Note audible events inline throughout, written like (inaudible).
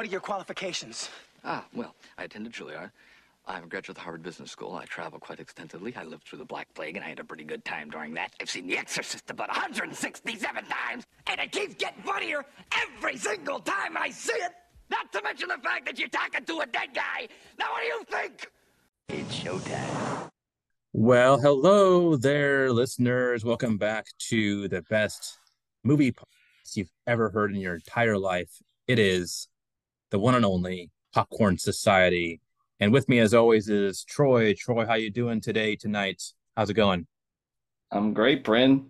What are your qualifications? Ah, well, I attended Juilliard. I'm a graduate of the Harvard Business School. I travel quite extensively. I lived through the Black Plague, and I had a pretty good time during that. I've seen The Exorcist about 167 times, and it keeps getting funnier every single time I see it. Not to mention the fact that you're talking to a dead guy. Now, what do you think? It's showtime. Well, hello there, listeners. Welcome back to the best movie podcast you've ever heard in your entire life. It is the one and only Popcorn Society. And with me, as always, is Troy. Troy, how you doing today, tonight? How's it going? I'm great, Bryn.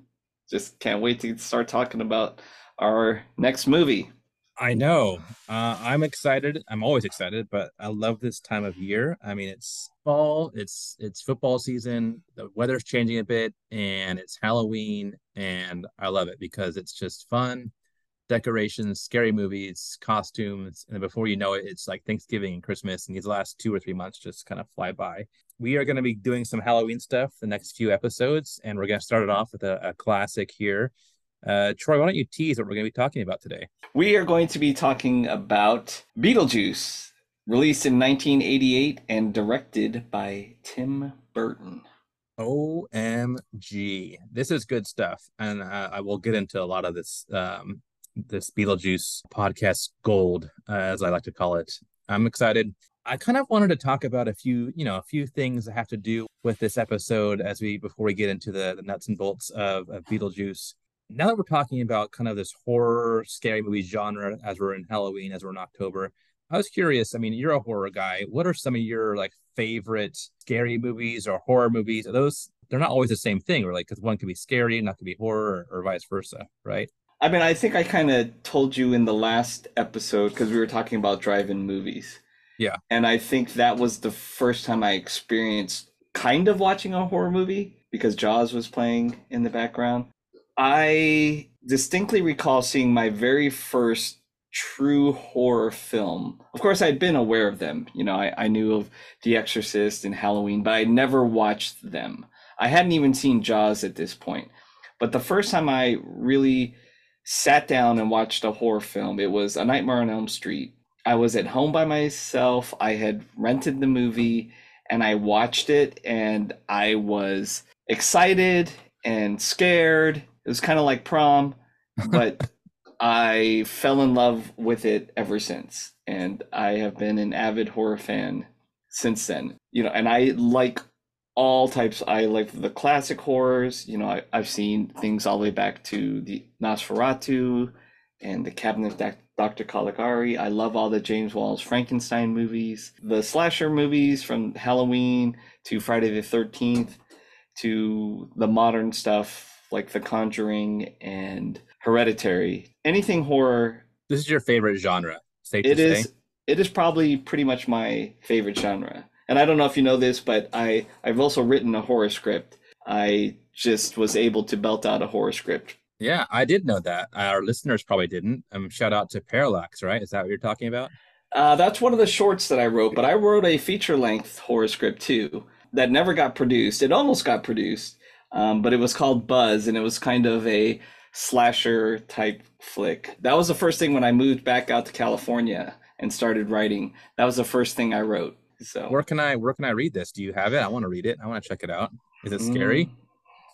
Just can't wait to start talking about our next movie. I know. Uh, I'm excited. I'm always excited, but I love this time of year. I mean, it's fall. It's it's football season. The weather's changing a bit, and it's Halloween, and I love it because it's just fun, decorations, scary movies, costumes, and before you know it, it's like Thanksgiving and Christmas, and these last two or three months just kind of fly by. We are going to be doing some Halloween stuff the next few episodes, and we're going to start it off with a, a classic here. Uh, Troy, why don't you tease what we're going to be talking about today? We are going to be talking about Beetlejuice, released in 1988 and directed by Tim Burton. OMG. This is good stuff. And uh, I will get into a lot of this um, this Beetlejuice podcast gold, uh, as I like to call it. I'm excited. I kind of wanted to talk about a few, you know, a few things that have to do with this episode as we before we get into the, the nuts and bolts of, of Beetlejuice. Now that we're talking about kind of this horror scary movie genre as we're in Halloween, as we're in October, I was curious. I mean, you're a horror guy. What are some of your like favorite scary movies or horror movies? Are those they're not always the same thing, like because one can be scary, not to be horror, or, or vice versa, right? I mean, I think I kind of told you in the last episode because we were talking about drive-in movies. Yeah. And I think that was the first time I experienced kind of watching a horror movie because Jaws was playing in the background. I distinctly recall seeing my very first true horror film. Of course, I'd been aware of them. You know, I, I knew of The Exorcist and Halloween, but I never watched them. I hadn't even seen Jaws at this point. But the first time I really sat down and watched a horror film. It was A Nightmare on Elm Street. I was at home by myself. I had rented the movie and I watched it and I was excited and scared. It was kind of like prom, (laughs) but I fell in love with it ever since. And I have been an avid horror fan since then. You know, and I like all types. I like the classic horrors. You know, I, have seen things all the way back to the Nosferatu and the Cabinet of Dr. Caligari. I love all the James Whale's Frankenstein movies, the slasher movies from Halloween to Friday the 13th to the modern stuff like The Conjuring and Hereditary. Anything horror. This is your favorite genre. Safe it is. It is probably pretty much my favorite genre and I don't know if you know this, but I I've also written a horror script. I just was able to belt out a horror script. Yeah, I did know that. Our listeners probably didn't. Um, shout out to Parallax, right? Is that what you're talking about? Uh, that's one of the shorts that I wrote, but I wrote a feature length horror script too that never got produced. It almost got produced, um, but it was called Buzz, and it was kind of a slasher type flick. That was the first thing when I moved back out to California and started writing. That was the first thing I wrote. So where can I where can I read this? Do you have it? I want to read it. I want to check it out. Is it scary? Mm.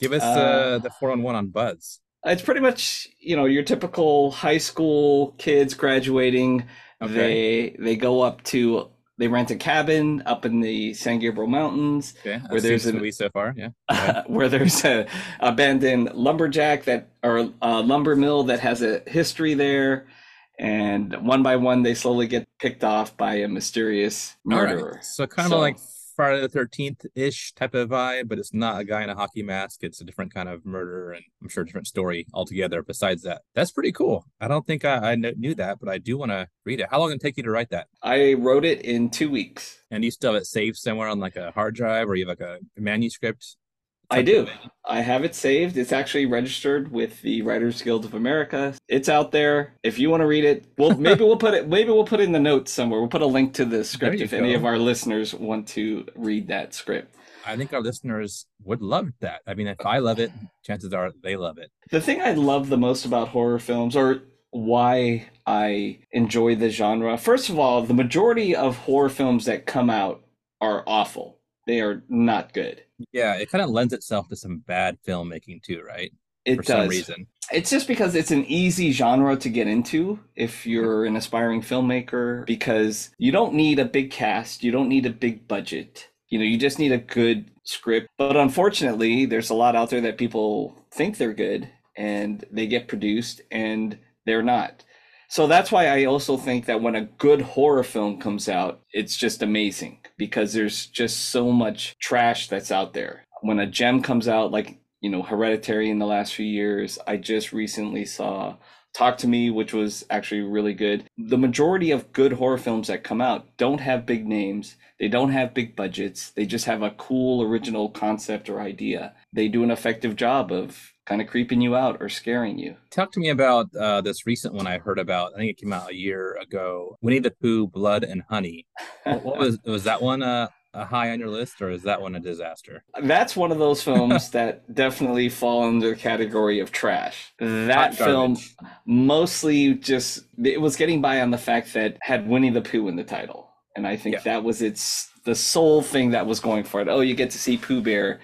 Give us uh, uh, the four on one on Buzz. It's pretty much you know your typical high school kids graduating. Okay. They they go up to they rent a cabin up in the San Gabriel Mountains. Okay, where there's a movie so far, yeah. (laughs) where there's a abandoned lumberjack that or a lumber mill that has a history there and one by one they slowly get picked off by a mysterious murderer. Right. So kind of so, like Friday the Thirteenth ish type of vibe, but it's not a guy in a hockey mask. It's a different kind of murder, and I'm sure a different story altogether. Besides that, that's pretty cool. I don't think I, I knew that, but I do want to read it. How long did it take you to write that? I wrote it in two weeks. And you still have it saved somewhere on like a hard drive, or you have like a manuscript I do. I have it saved. It's actually registered with the Writers Guild of America. It's out there. If you want to read it, well, (laughs) maybe we'll put it. Maybe we'll put it in the notes somewhere. We'll put a link to the script if go. any of our listeners want to read that script. I think our listeners would love that. I mean, if I love it, chances are they love it. The thing I love the most about horror films, or why I enjoy the genre. First of all, the majority of horror films that come out are awful. They are not good. Yeah, it kind of lends itself to some bad filmmaking too, right? It For does. some reason. It's just because it's an easy genre to get into if you're an aspiring filmmaker because you don't need a big cast, you don't need a big budget. You know, you just need a good script. But unfortunately, there's a lot out there that people think they're good and they get produced and they're not. So that's why I also think that when a good horror film comes out, it's just amazing because there's just so much trash that's out there. When a gem comes out, like, you know, Hereditary in the last few years, I just recently saw Talk to Me, which was actually really good. The majority of good horror films that come out don't have big names, they don't have big budgets, they just have a cool original concept or idea. They do an effective job of kind of creeping you out or scaring you. Talk to me about uh, this recent one I heard about. I think it came out a year ago. Winnie the Pooh, Blood and Honey. (laughs) What, what was was that one uh, a high on your list, or is that one a disaster? That's one of those films (laughs) that definitely fall under the category of trash. That film mostly just it was getting by on the fact that had Winnie the Pooh in the title. And I think Yeah. that was its the sole thing that was going for it. Oh, you get to see Pooh Bear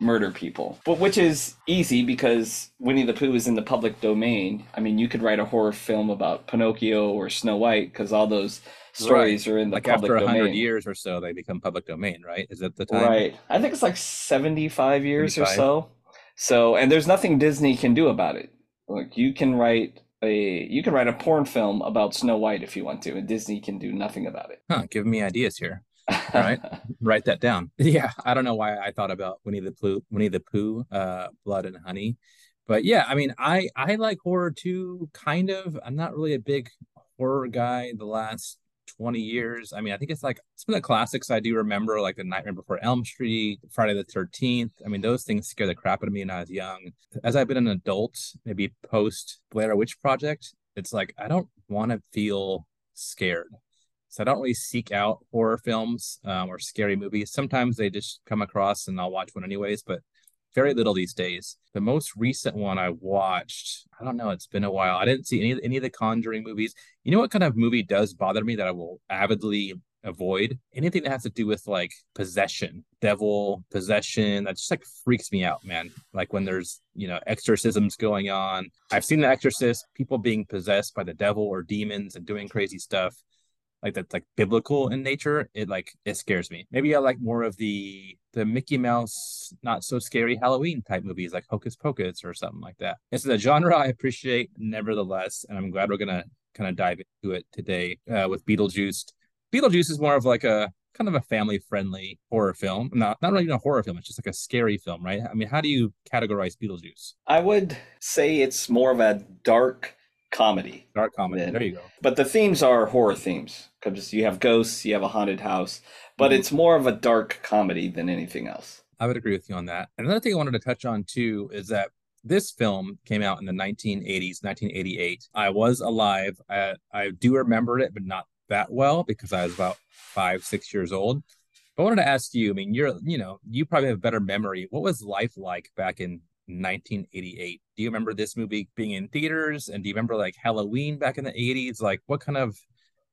murder people. But which is easy because Winnie the Pooh is in the public domain. I mean, you could write a horror film about Pinocchio or Snow White because all those stories are in the Like public after a hundred domain. years or so, they become public domain, right? Is it the time? Right. I think it's like 75 years or so. So, and there's nothing Disney can do about it. Like you can write a you can write a porn film about Snow White if you want to, and Disney can do nothing about it. Huh, giving me ideas here. Right. (laughs) Write that down. Yeah, I don't know why I thought about Winnie the Pooh, Winnie the Pooh, uh, Blood and Honey, but yeah, I mean, I I like horror too, kind of. I'm not really a big horror guy the last 20 years. I mean, I think it's like some of the classics I do remember, like The Nightmare Before Elm Street, Friday the 13th. I mean, those things scare the crap out of me when I was young. As I've been an adult, maybe post Blair Witch Project, it's like I don't want to feel scared. So I don't really seek out horror films um, or scary movies. Sometimes they just come across and I'll watch one anyways, but very little these days. The most recent one I watched, I don't know, it's been a while. I didn't see any any of the Conjuring movies. You know what kind of movie does bother me that I will avidly avoid? Anything that has to do with like possession, devil possession. That just like freaks me out, man. Like when there's you know exorcisms going on. I've seen The Exorcist, people being possessed by the devil or demons and doing crazy stuff like that's like biblical in nature, it like it scares me. Maybe I like more of the the Mickey Mouse, not so scary Halloween type movies like Hocus Pocus or something like that. It's a genre I appreciate, nevertheless, and I'm glad we're gonna kind of dive into it today uh, with Beetlejuice. Beetlejuice is more of like a kind of a family friendly horror film. Not not really a horror film. It's just like a scary film, right? I mean, how do you categorize Beetlejuice? I would say it's more of a dark comedy, Dark comedy. Then- There you go. but the themes are horror themes because you have ghosts, you have a haunted house, but Mhm. it's more of a dark comedy than anything else. I would agree with you on that. Another thing I wanted to touch on too is that this film came out in the 1980s, 1988. I was alive. I, I do remember it, but not that well because I was about five, six years old. But I wanted to ask you. I mean, you're, you know, you probably have better memory. What was life like back in 1988? Do you remember this movie being in theaters? And do you remember like Halloween back in the 80s? Like, what kind of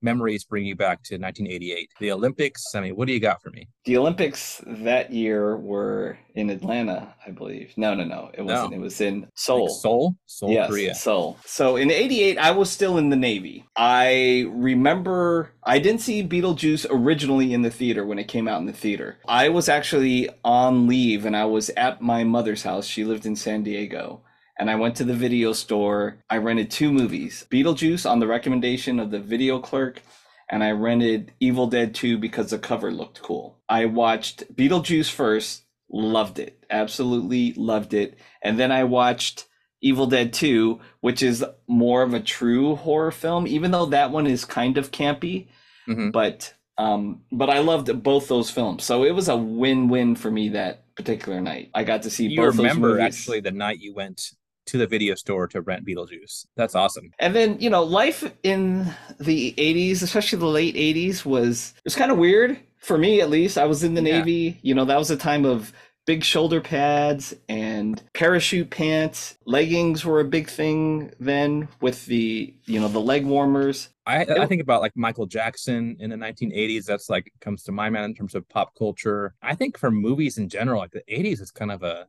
memories bring you back to 1988? The Olympics. I mean, what do you got for me? The Olympics that year were in Atlanta, I believe. No, no, no. It wasn't. It was in Seoul. Like Seoul, Seoul, yes, Korea. Seoul. So in 88, I was still in the Navy. I remember I didn't see Beetlejuice originally in the theater when it came out in the theater. I was actually on leave and I was at my mother's house. She lived in San Diego. And I went to the video store. I rented two movies Beetlejuice on the recommendation of the video clerk, and I rented Evil Dead 2 because the cover looked cool. I watched Beetlejuice first, loved it, absolutely loved it. And then I watched Evil Dead 2, which is more of a true horror film, even though that one is kind of campy. Mhm. But um, but I loved both those films, so it was a win-win for me that particular night. I got to see you both remember those movies. actually the night you went to the video store to rent Beetlejuice. That's awesome. And then, you know, life in the 80s, especially the late 80s, was it was kind of weird for me at least. I was in the Yeah. Navy. You know, that was a time of big shoulder pads and parachute pants. Leggings were a big thing then with the, you know, the leg warmers. I, I think about like Michael Jackson in the 1980s. That's like comes to my mind in terms of pop culture. I think for movies in general, like the 80s is kind of a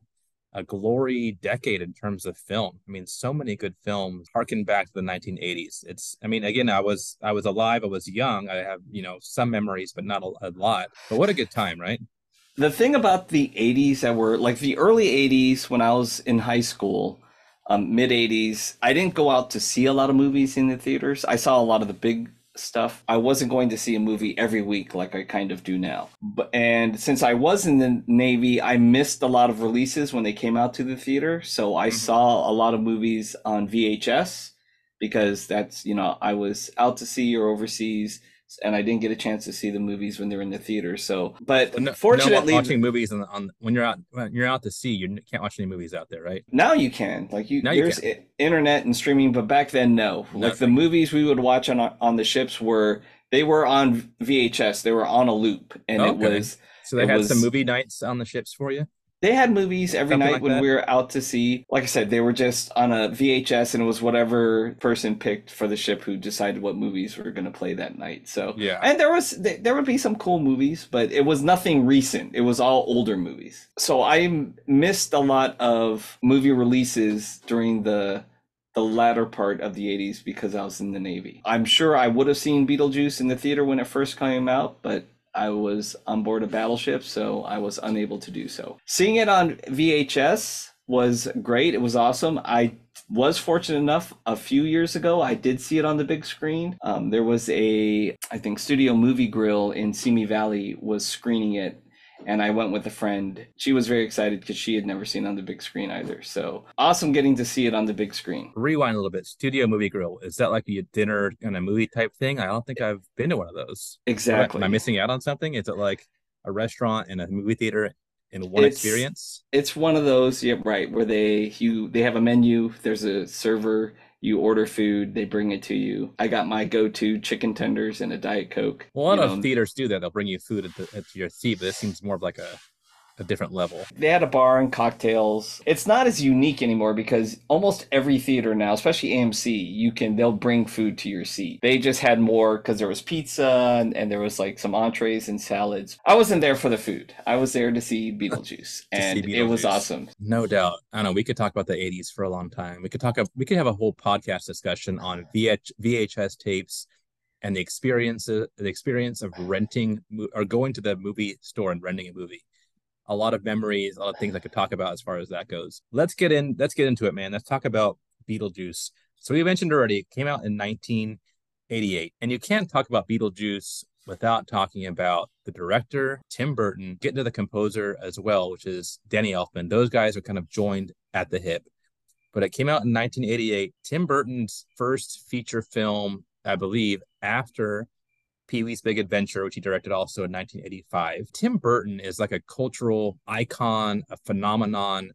a glory decade in terms of film. I mean, so many good films harken back to the 1980s. It's, I mean, again, I was I was alive, I was young. I have you know some memories, but not a, a lot. But what a good time, right? The thing about the 80s that were like the early 80s when I was in high school, um, mid 80s, I didn't go out to see a lot of movies in the theaters. I saw a lot of the big stuff. I wasn't going to see a movie every week like I kind of do now. But and since I was in the Navy, I missed a lot of releases when they came out to the theater. So I mm-hmm. saw a lot of movies on VHS because that's, you know, I was out to sea or overseas and I didn't get a chance to see the movies when they were in the theater. So, but no, fortunately, no watching movies on, on when you're out when you're out to sea, you can't watch any movies out there, right? Now you can. Like you, now there's you internet and streaming, but back then, no. Like the movies we would watch on on the ships were they were on VHS. They were on a loop, and okay. it was. So they had was, some movie nights on the ships for you they had movies every Something night like when that. we were out to sea. Like I said, they were just on a VHS, and it was whatever person picked for the ship who decided what movies were going to play that night. So yeah, and there was there would be some cool movies, but it was nothing recent. It was all older movies. So I missed a lot of movie releases during the the latter part of the 80s because I was in the Navy. I'm sure I would have seen Beetlejuice in the theater when it first came out, but I was on board a battleship, so I was unable to do so. Seeing it on VHS was great. It was awesome. I was fortunate enough a few years ago. I did see it on the big screen. Um, there was a, I think, Studio Movie Grill in Simi Valley was screening it and I went with a friend. She was very excited because she had never seen on the big screen either. So awesome getting to see it on the big screen. Rewind a little bit. Studio Movie Grill is that like a dinner and a movie type thing? I don't think I've been to one of those. Exactly. Am I missing out on something? Is it like a restaurant and a movie theater in one it's, experience? It's one of those, yeah, right, where they you they have a menu. There's a server you order food, they bring it to you. I got my go-to chicken tenders and a diet coke. A lot of know. theaters do that. They'll bring you food at, the, at your seat, but this seems more of like a a different level. They had a bar and cocktails. It's not as unique anymore because almost every theater now, especially AMC, you can they'll bring food to your seat. They just had more because there was pizza and, and, there was like some entrees and salads. I wasn't there for the food. I was there to see (laughs) Beetlejuice, and see Beetlejuice. it was awesome. No doubt. I know we could talk about the '80s for a long time. We could talk. We could have a whole podcast discussion on VH, VHS tapes and the experience the experience of renting or going to the movie store and renting a movie a lot of memories, a lot of things I could talk about as far as that goes. Let's get in. Let's get into it, man. Let's talk about Beetlejuice. So we mentioned already, it came out in 1988, and you can't talk about Beetlejuice without talking about the director Tim Burton, getting to the composer as well, which is Danny Elfman. Those guys are kind of joined at the hip. But it came out in 1988. Tim Burton's first feature film, I believe, after Pee Wee's Big Adventure, which he directed also in 1985. Tim Burton is like a cultural icon, a phenomenon.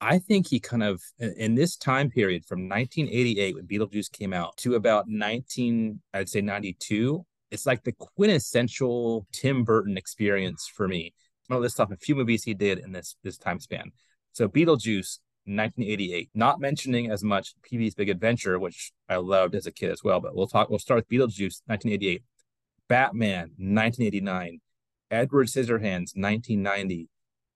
I think he kind of, in this time period from 1988 when Beetlejuice came out to about 19, I'd say 92, it's like the quintessential Tim Burton experience for me. Gonna list off a few movies he did in this this time span. So Beetlejuice, 1988. Not mentioning as much Pee Wee's Big Adventure, which I loved as a kid as well. But we'll talk. We'll start with Beetlejuice, 1988. Batman 1989, Edward Scissorhands 1990,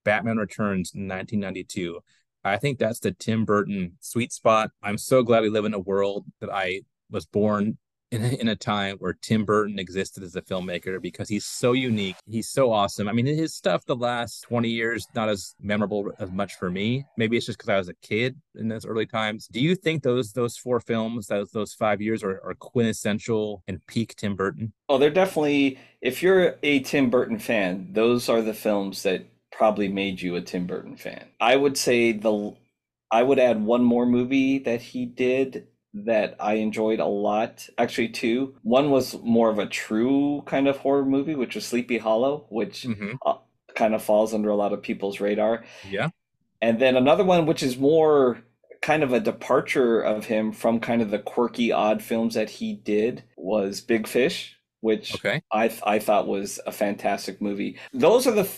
Batman Returns 1992. I think that's the Tim Burton sweet spot. I'm so glad we live in a world that I was born in a, in a time where Tim Burton existed as a filmmaker because he's so unique. He's so awesome. I mean, his stuff the last 20 years, not as memorable as much for me. Maybe it's just because I was a kid in those early times. Do you think those those four films, those those five years are, are quintessential and peak Tim Burton? Oh, they're definitely if you're a Tim Burton fan, those are the films that probably made you a Tim Burton fan. I would say the I would add one more movie that he did that I enjoyed a lot. Actually, two. One was more of a true kind of horror movie, which was Sleepy Hollow, which mm-hmm. uh, kind of falls under a lot of people's radar. Yeah. And then another one, which is more kind of a departure of him from kind of the quirky, odd films that he did, was Big Fish, which okay. I I thought was a fantastic movie. Those are the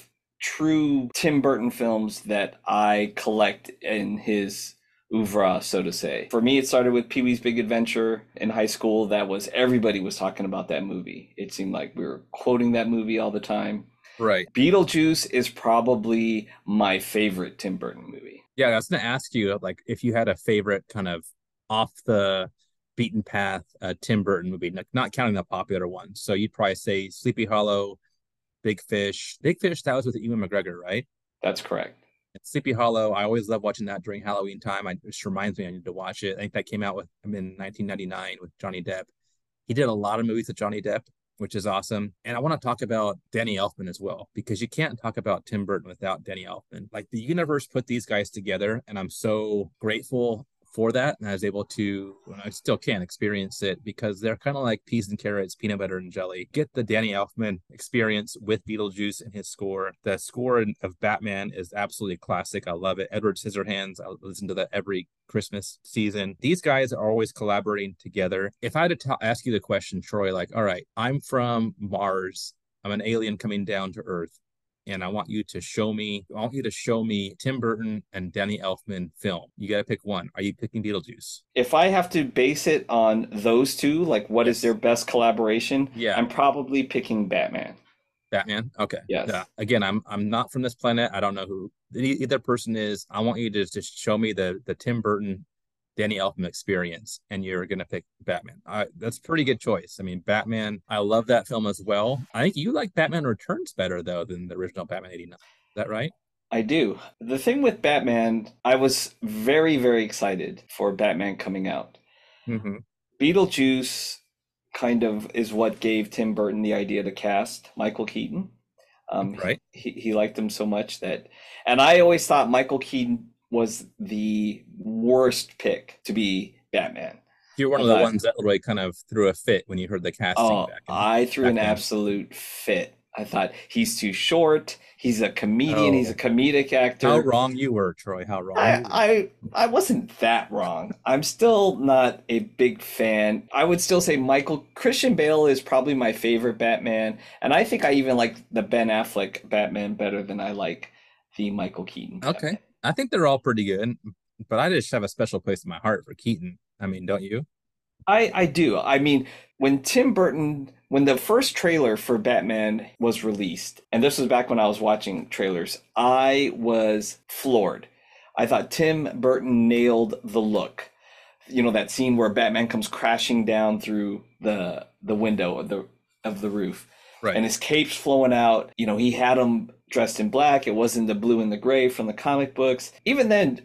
true Tim Burton films that I collect in his oeuvre, so to say. For me, it started with Pee Wee's Big Adventure in high school. That was everybody was talking about that movie. It seemed like we were quoting that movie all the time. Right. Beetlejuice is probably my favorite Tim Burton movie. Yeah, I was going to ask you, like, if you had a favorite kind of off the beaten path uh, Tim Burton movie, not counting the popular ones. So you'd probably say Sleepy Hollow, Big Fish. Big Fish, that was with Ewan McGregor, right? That's correct. Sleepy Hollow, I always love watching that during Halloween time. I, it just reminds me I need to watch it. I think that came out with him in 1999 with Johnny Depp. He did a lot of movies with Johnny Depp, which is awesome. And I want to talk about Danny Elfman as well, because you can't talk about Tim Burton without Danny Elfman. Like the universe put these guys together, and I'm so grateful for that and I was able to I still can't experience it because they're kind of like peas and carrots, peanut butter and jelly. Get the Danny Elfman experience with Beetlejuice and his score. The score of Batman is absolutely classic. I love it. Edward Scissorhands, I listen to that every Christmas season. These guys are always collaborating together. If I had to t- ask you the question, Troy, like, all right, I'm from Mars. I'm an alien coming down to Earth and I want you to show me, I want you to show me Tim Burton and Danny Elfman film. You got to pick one. Are you picking Beetlejuice? If I have to base it on those two, like what yes. is their best collaboration? Yeah, I'm probably picking Batman. Batman. Okay. Yes. Yeah. Again, I'm I'm not from this planet. I don't know who either person is. I want you to just show me the the Tim Burton Danny Elfman experience, and you're going to pick Batman. Uh, that's a pretty good choice. I mean, Batman, I love that film as well. I think you like Batman Returns better, though, than the original Batman 89. Is that right? I do. The thing with Batman, I was very, very excited for Batman coming out. Mm-hmm. Beetlejuice kind of is what gave Tim Burton the idea to cast Michael Keaton. Um, right. He, he liked him so much that, and I always thought Michael Keaton was the worst pick to be Batman. You're one of the ones that really kind of threw a fit when you heard the casting. Oh, back in, I threw an then. absolute fit. I thought he's too short. He's a comedian. Oh. He's a oh. comedic actor. How wrong you were, Troy. How wrong. I, I I wasn't that wrong. I'm still not a big fan. I would still say Michael Christian Bale is probably my favorite Batman, and I think I even like the Ben Affleck Batman better than I like the Michael Keaton. Batman. Okay. I think they're all pretty good, but I just have a special place in my heart for Keaton. I mean, don't you? I I do. I mean, when Tim Burton when the first trailer for Batman was released, and this was back when I was watching trailers, I was floored. I thought Tim Burton nailed the look. You know that scene where Batman comes crashing down through the the window of the of the roof. Right. And his cape's flowing out. You know, he had him dressed in black. It wasn't the blue and the gray from the comic books. Even then,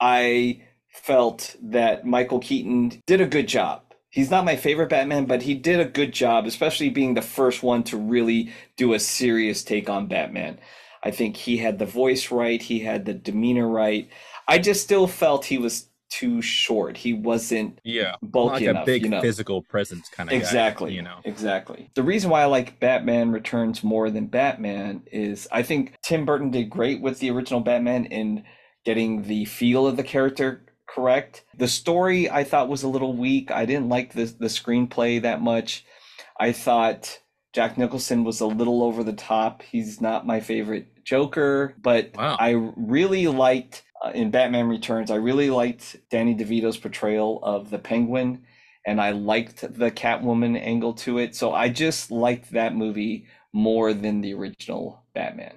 I felt that Michael Keaton did a good job. He's not my favorite Batman, but he did a good job, especially being the first one to really do a serious take on Batman. I think he had the voice right, he had the demeanor right. I just still felt he was too short. He wasn't yeah bulky like enough, a big you know? physical presence kind of exactly guy, you know exactly. The reason why I like Batman Returns more than Batman is I think Tim Burton did great with the original Batman in getting the feel of the character correct. The story I thought was a little weak. I didn't like the the screenplay that much. I thought Jack Nicholson was a little over the top. He's not my favorite Joker, but wow. I really liked uh, in Batman Returns. I really liked Danny DeVito's portrayal of the Penguin, and I liked the Catwoman angle to it. So I just liked that movie more than the original Batman.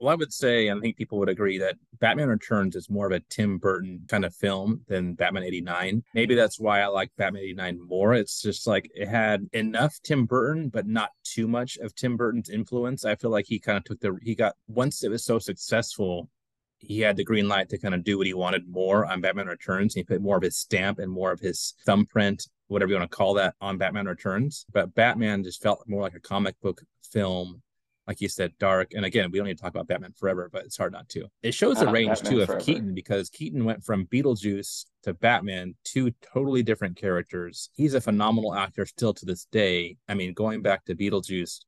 Well, I would say, and I think people would agree that Batman Returns is more of a Tim Burton kind of film than Batman 89. Maybe that's why I like Batman 89 more. It's just like it had enough Tim Burton, but not too much of Tim Burton's influence. I feel like he kind of took the, he got, once it was so successful, he had the green light to kind of do what he wanted more on Batman Returns. He put more of his stamp and more of his thumbprint, whatever you want to call that, on Batman Returns. But Batman just felt more like a comic book film, like you said, dark. And again, we don't need to talk about Batman forever, but it's hard not to. It shows the ah, range Batman too forever. of Keaton because Keaton went from Beetlejuice to Batman, two totally different characters. He's a phenomenal actor still to this day. I mean, going back to Beetlejuice,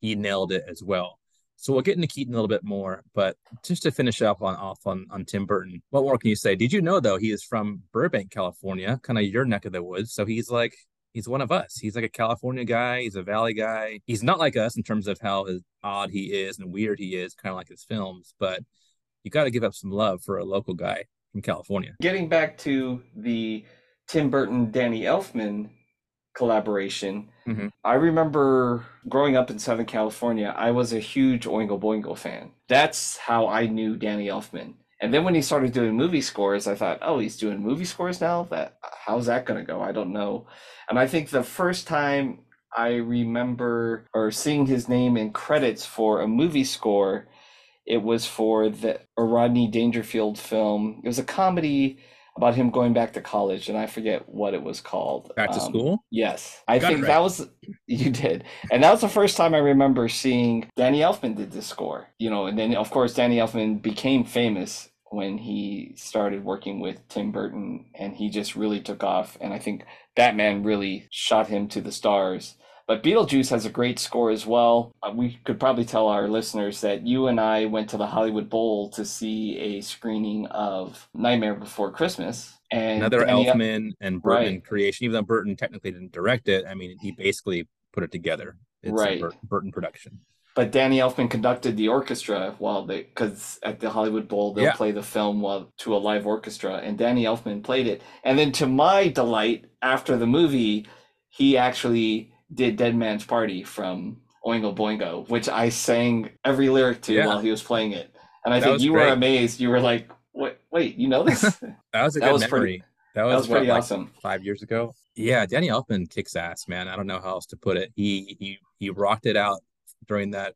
he nailed it as well. So we'll get into Keaton a little bit more, but just to finish up on off on, on Tim Burton, what more can you say? Did you know though he is from Burbank, California, kind of your neck of the woods? So he's like he's one of us. He's like a California guy. He's a Valley guy. He's not like us in terms of how odd he is and weird he is, kind of like his films. But you got to give up some love for a local guy from California. Getting back to the Tim Burton Danny Elfman collaboration, mm-hmm. I remember growing up in Southern California, I was a huge Oingo Boingo fan. That's how I knew Danny Elfman. And then when he started doing movie scores, I thought, oh, he's doing movie scores now. That how's that going to go? I don't know. And I think the first time I remember or seeing his name in credits for a movie score, it was for the Rodney Dangerfield film. It was a comedy about him going back to college, and I forget what it was called. Back to um, school. Yes, I Got think right. that was you did, and that was the first time I remember seeing Danny Elfman did this score. You know, and then of course Danny Elfman became famous when he started working with Tim Burton and he just really took off. And I think Batman really shot him to the stars. But Beetlejuice has a great score as well. Uh, we could probably tell our listeners that you and I went to the Hollywood Bowl to see a screening of Nightmare Before Christmas. And Another Danny Elfman and Burton right. creation, even though Burton technically didn't direct it. I mean, he basically put it together. It's right. a Burton production but Danny Elfman conducted the orchestra while they because at the Hollywood Bowl they'll yeah. play the film while to a live orchestra and Danny Elfman played it. And then to my delight after the movie he actually did Dead Man's Party from Oingo Boingo which I sang every lyric to yeah. while he was playing it. And I that think you great. were amazed. You were like wait wait you know this? (laughs) That was a that good was memory. Pretty, that was, that was what, pretty like awesome. five years ago? Yeah Danny Elfman kicks ass man. I don't know how else to put it. He he he rocked it out during that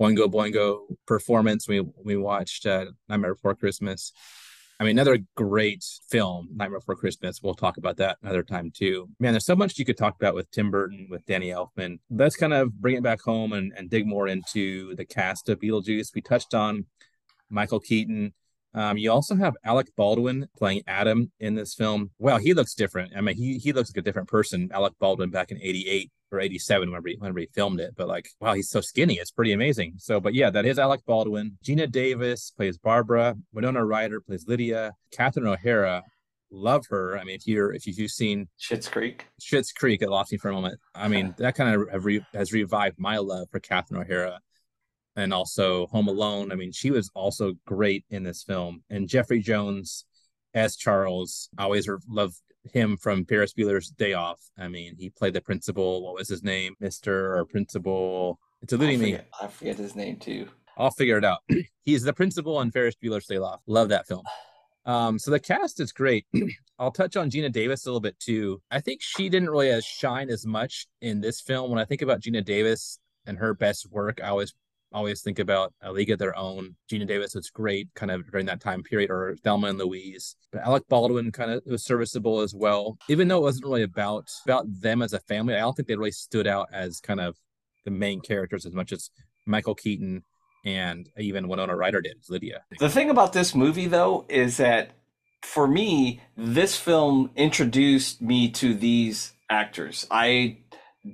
Oingo Boingo performance. We we watched uh, Nightmare Before Christmas. I mean, another great film, Nightmare Before Christmas. We'll talk about that another time too. Man, there's so much you could talk about with Tim Burton, with Danny Elfman. Let's kind of bring it back home and, and dig more into the cast of Beetlejuice. We touched on Michael Keaton. Um, you also have Alec Baldwin playing Adam in this film. Well, he looks different. I mean, he he looks like a different person. Alec Baldwin back in '88 or 87 whenever he, whenever he filmed it. But like, wow, he's so skinny. It's pretty amazing. So, but yeah, that is Alec Baldwin. Gina Davis plays Barbara. Winona Ryder plays Lydia. Catherine O'Hara, love her. I mean, if you're if you've seen Schitt's Creek, Schitt's Creek, it lost me for a moment. I mean, that kind of re- has revived my love for Catherine O'Hara. And also Home Alone. I mean, she was also great in this film. And Jeffrey Jones as Charles. I always love him from Ferris Bueller's Day Off. I mean, he played the principal. What was his name? Mister or principal? It's eluding me. I forget his name too. I'll figure it out. (clears throat) He's the principal on Ferris Bueller's Day Off. Love that film. Um, so the cast is great. (clears throat) I'll touch on Geena Davis a little bit too. I think she didn't really shine as much in this film. When I think about Geena Davis and her best work, I always always think about a league of their own. Geena Davis was great kind of during that time period, or Thelma and Louise. But Alec Baldwin kind of was serviceable as well. Even though it wasn't really about about them as a family, I don't think they really stood out as kind of the main characters as much as Michael Keaton and even Winona Ryder did Lydia. The thing about this movie though is that for me, this film introduced me to these actors. I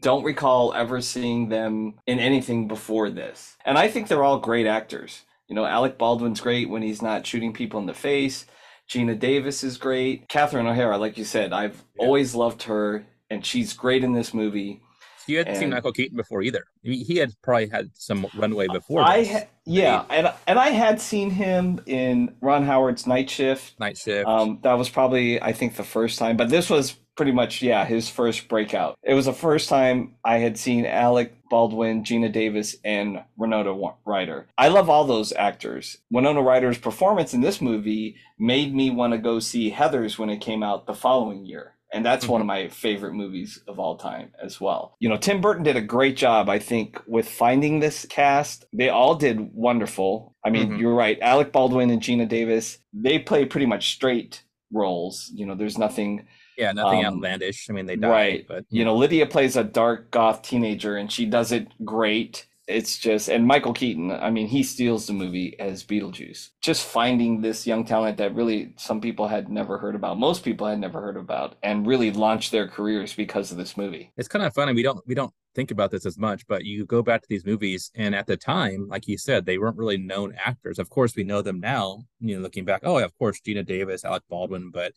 don't recall ever seeing them in anything before this. And I think they're all great actors. You know, Alec Baldwin's great when he's not shooting people in the face. Geena Davis is great. Catherine O'Hara, like you said, I've yeah. always loved her, and she's great in this movie. You hadn't and seen Michael Keaton before either. He had probably had some runway before. I ha- yeah, and and I had seen him in Ron Howard's Night Shift. Night Shift. Um, that was probably I think the first time, but this was pretty much yeah his first breakout it was the first time i had seen alec baldwin Geena davis and winona ryder i love all those actors winona ryder's performance in this movie made me want to go see heathers when it came out the following year and that's mm-hmm. one of my favorite movies of all time as well. You know, Tim Burton did a great job, I think, with finding this cast. They all did wonderful. I mean, mm-hmm. you're right. Alec Baldwin and Geena Davis, they play pretty much straight roles. You know, there's nothing yeah, nothing um, outlandish. I mean, they died, right. but you know, Lydia plays a dark goth teenager, and she does it great. It's just, and Michael Keaton, I mean, he steals the movie as Beetlejuice. Just finding this young talent that really some people had never heard about, most people had never heard about, and really launched their careers because of this movie. It's kind of funny. We don't we don't think about this as much, but you go back to these movies, and at the time, like you said, they weren't really known actors. Of course, we know them now. You know, looking back, oh, of course, Geena Davis, Alec Baldwin, but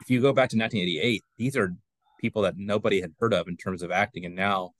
if you go back to 1988, these are people that nobody had heard of in terms of acting, and now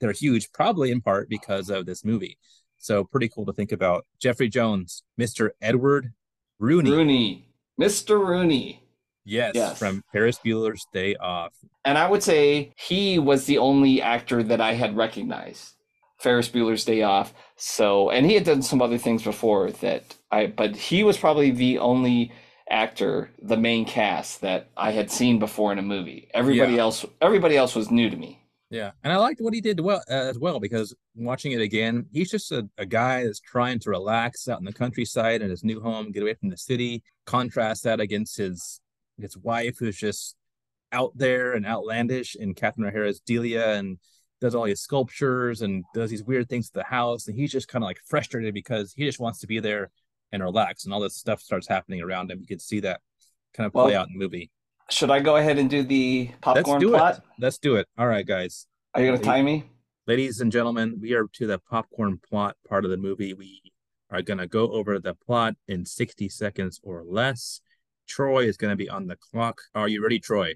they're huge, probably in part because of this movie. So pretty cool to think about. Jeffrey Jones, Mr. Edward Rooney. Rooney, Mr. Rooney. Yes, Yes. from Ferris Bueller's Day Off. And I would say he was the only actor that I had recognized. Ferris Bueller's Day Off. So, and he had done some other things before that I, but he was probably the only actor, the main cast that I had seen before in a movie. Everybody Yeah. else, everybody else was new to me. Yeah, and I liked what he did well uh, as well because watching it again, he's just a, a guy that's trying to relax out in the countryside in his new home, get away from the city. Contrast that against his his wife, who's just out there and outlandish, and Catherine O'Hara's Delia, and does all these sculptures and does these weird things to the house, and he's just kind of like frustrated because he just wants to be there and relax, and all this stuff starts happening around him. You can see that kind of play Well, out in the movie. Should I go ahead and do the Let's popcorn do plot? it. Let's do it. All right, guys. Are you going to time me? Ladies and gentlemen, we are to the popcorn plot part of the movie. We are going to go over the plot in 60 seconds or less. Troy is going to be on the clock. Are you ready, Troy?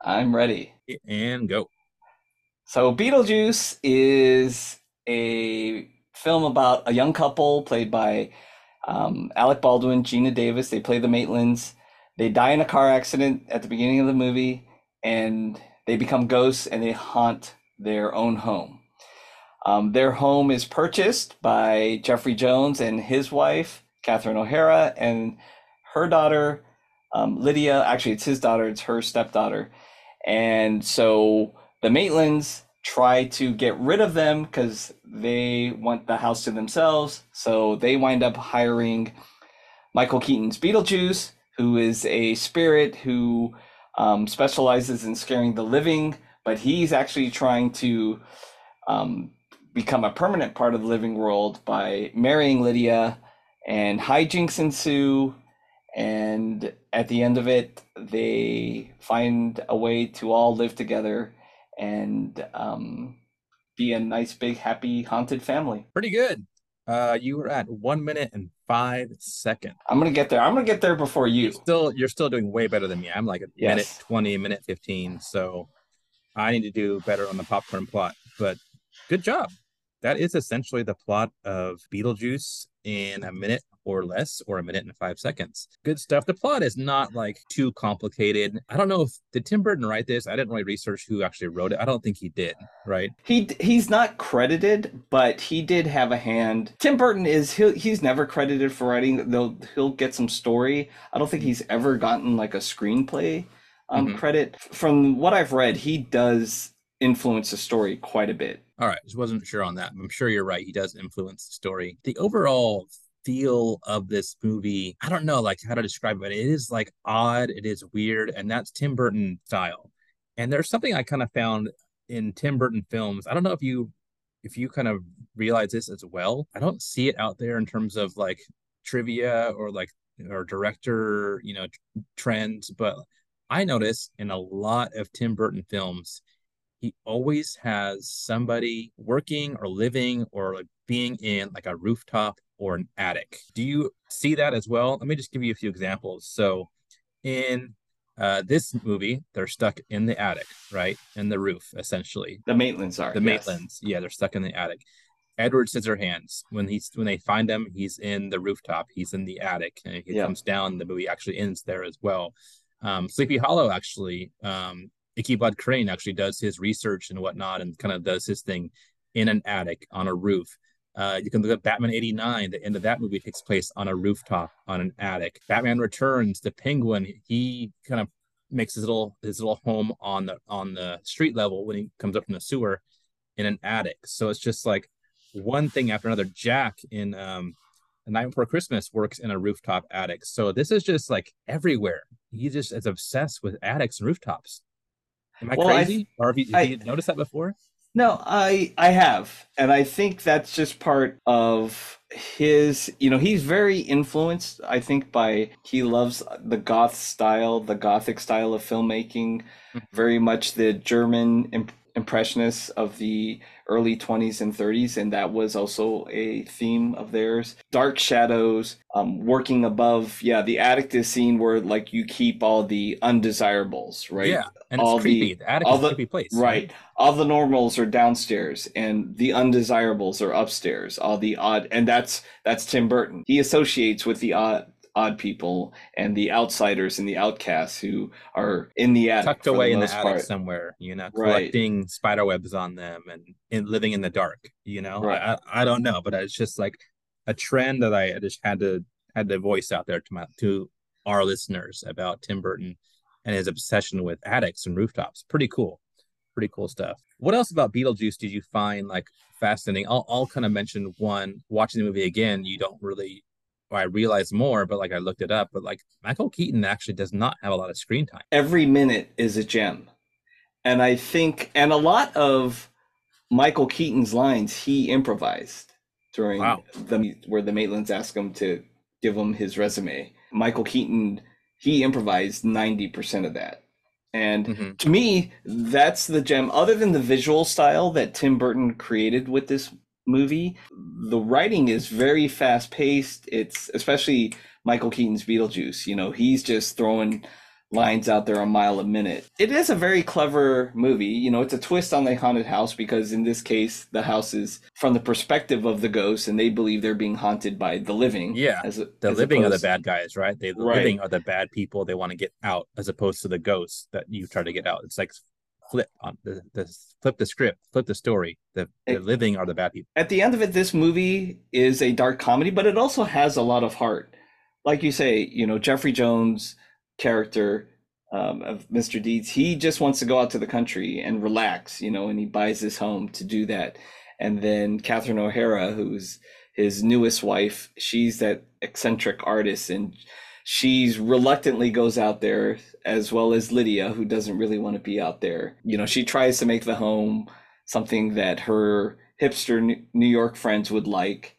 I'm ready. And go. So, Beetlejuice is a film about a young couple played by um, Alec Baldwin, Geena Davis. They play the Maitlands. They die in a car accident at the beginning of the movie, and they become ghosts and they haunt their own home. Um, their home is purchased by Jeffrey Jones and his wife, Catherine O'Hara, and her daughter, um, Lydia. Actually, it's his daughter, it's her stepdaughter. And so the Maitlands try to get rid of them because they want the house to themselves. So they wind up hiring Michael Keaton's Beetlejuice, who is a spirit who um, specializes in scaring the living, but he's actually trying to um, become a permanent part of the living world by marrying Lydia, and hijinks ensue. And at the end of it, they find a way to all live together and um, be a nice, big, happy, haunted family. Pretty good. Uh, you were at one minute and five seconds. I'm gonna get there. I'm gonna get there before you. You're still, you're still doing way better than me. I'm like a minute Yes. 20, minute 15. So I need to do better on the popcorn plot, but good job. That is essentially the plot of Beetlejuice in a minute or less, or a minute and five seconds. Good stuff. The plot is not like too complicated. I don't know if did Tim Burton write this. I didn't really research who actually wrote it. I don't think he did. Right? He he's not credited, but he did have a hand. Tim Burton is he he's never credited for writing. Though he'll get some story. I don't think he's ever gotten like a screenplay um, Mhm. credit. From what I've read, he does influence the story quite a bit. All right, just wasn't sure on that. I'm sure you're right. He does influence the story. The overall feel of this movie, I don't know like how to describe it. It is like odd, it is weird, and that's Tim Burton style. And there's something I kind of found in Tim Burton films. I don't know if you if you kind of realize this as well. I don't see it out there in terms of like trivia or like or director, you know, trends, but I notice in a lot of Tim Burton films he always has somebody working or living or like being in like a rooftop or an attic. Do you see that as well? Let me just give you a few examples. So in uh, this movie, they're stuck in the attic, right? In the roof, essentially. The Maitlands are The yes. Maitlands, yeah, they're stuck in the attic. Edward Scissorhands, when he's when they find him, he's in the rooftop, he's in the attic, and he Yeah. comes down. The movie actually ends there as well. Um, Sleepy Hollow, actually, um, Ichabod Crane actually does his research and whatnot, and kind of does his thing in an attic on a roof. Uh, you can look at Batman '89. The end of that movie takes place on a rooftop on an attic. Batman Returns, the Penguin, he kind of makes his little his little home on the on the street level when he comes up from the sewer in an attic. So it's just like one thing after another. Jack in um A Night Before Christmas works in a rooftop attic. So this is just like everywhere. He just is obsessed with attics and rooftops. Am I Well, I- crazy? or have you, I- you noticed that before? No, I I have, and I think that's just part of his. You know, he's very influenced. I think by he loves the goth style, the gothic style of filmmaking, Mhm. very much the German imp- impressionists of the early 20s and 30s, and that was also a theme of theirs. Dark shadows, um, working above. Yeah, the attic is scene where like you keep all the undesirables, right? Yeah, and it's all creepy. The, The, attic all is the- a creepy place. Right. All the normals are downstairs and the undesirables are upstairs. All the odd and that's that's Tim Burton. He associates with the odd odd people and the outsiders and the outcasts who are in the attic Tucked away in the attic part. somewhere, you know, Right. collecting spider webs on them and, and living in the dark. You know, Right. I, I I don't know, but it's just like a trend that I just had to had to voice out there to my to our listeners about Tim Burton and his obsession with attics and rooftops. Pretty cool, pretty cool stuff. What else about Beetlejuice did you find like fascinating? I'll I'll kind of mention one. Watching the movie again, you don't really. Or I realized more, but like I looked it up, but like Michael Keaton actually does not have a lot of screen time. Every minute is a gem. And I think and a lot of Michael Keaton's lines he improvised during Wow. the where the Maitlands asked him to give him his resume. Michael Keaton he improvised 90% of that. And Mhm. to me, that's the gem. Other than the visual style that Tim Burton created with this movie, the writing is very fast paced. It's especially Michael Keaton's Beetlejuice. You know, he's just throwing lines out there a mile a minute. It is a very clever movie. You know, it's a twist on the haunted house because in this case, the house is from the perspective of the ghosts and they believe they're being haunted by the living. Yeah, As, the as living are the bad guys, right? They the Right. living are the bad people. They want to get out, as opposed to the ghosts that you try to get out. It's like flip on the, the flip the script, flip the story. The, the It- living are the bad people. at the end of it, this movie is a dark comedy, but it also has a lot of heart. Like you say, you know, Jeffrey Jones' character um, of Mr. Deetz, he just wants to go out to the country and relax, you know, and he buys his home to do that. And then Catherine O'Hara, who's his newest wife, she's that eccentric artist and she's reluctantly goes out there as well as Lydia who doesn't really want to be out there. You know, she tries to make the home something that her hipster New- York friends would like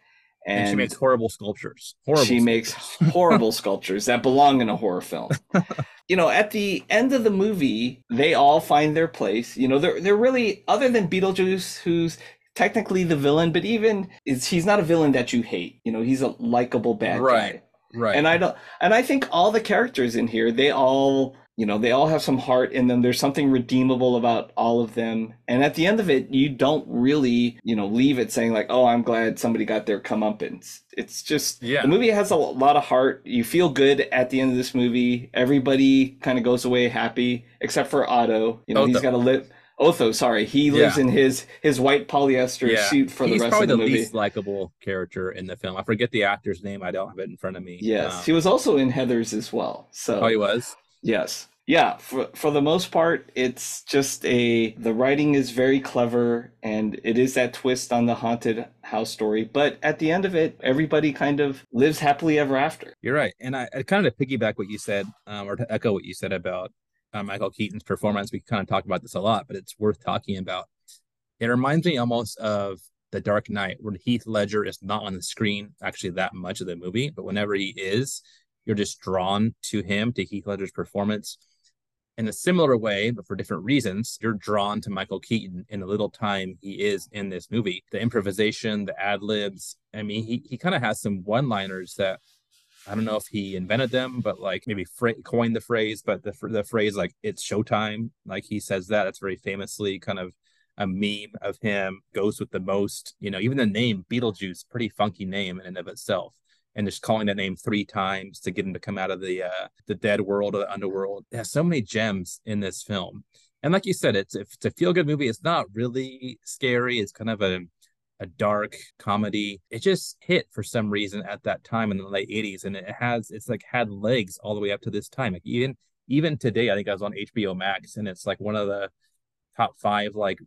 And, and, she makes horrible sculptures. Horrible. she makes (laughs) horrible sculptures that belong in a horror film. (laughs) you know, at the end of the movie, they all find their place. You know, they're they're really other than Beetlejuice, who's technically the villain, but even is he's not a villain that you hate. You know, he's a likable bad guy. Right. guy. Right. And I don't and I think all the characters in here, they all you know, they all have some heart in them. There's something redeemable about all of them. And at the end of it, you don't really, you know, leave it saying like, "Oh, I'm glad somebody got their comeuppance." It's just Yeah. the movie has a lot of heart. You feel good at the end of this movie. Everybody kind of goes away happy, except for Otto. You know, oh, he's Otho. got to live. Otho, sorry, he lives Yeah. in his his white polyester yeah. suit for He's the rest of the, the movie. least likable character in the film. I forget the actor's name. I don't have it in front of me. Yes, Um, he was also in Heathers as well. So oh, he was. Yes. Yeah, for for the most part, it's just a the writing is very clever and it is that twist on the haunted house story. But at the end of it, everybody kind of lives happily ever after. You're right, and I, I kind of piggyback what you said, um, or to echo what you said about uh, Michael Keaton's performance. We kind of talk about this a lot, but it's worth talking about. It reminds me almost of The Dark Knight, where Heath Ledger is not on the screen actually that much of the movie, but whenever he is, you're just drawn to him, to Heath Ledger's performance. In a similar way, but for different reasons, you're drawn to Michael Keaton in the little time he is in this movie. The improvisation, the ad libs. I mean, he, he kind of has some one liners that I don't know if he invented them, but like maybe fra- coined the phrase. But the the phrase like "it's showtime," like he says that. That's very famously kind of a meme of him. Goes with the most, you know. Even the name Beetlejuice, pretty funky name in and of itself. And just calling that name three times to get him to come out of the uh, the dead world or the underworld. It has so many gems in this film. And like you said, it's it's a feel good movie. It's not really scary. It's kind of a a dark comedy. It just hit for some reason at that time in the late 80s. And it has it's like had legs all the way up to this time. Like even even today, I think I was on HBO Max and it's like one of the top five like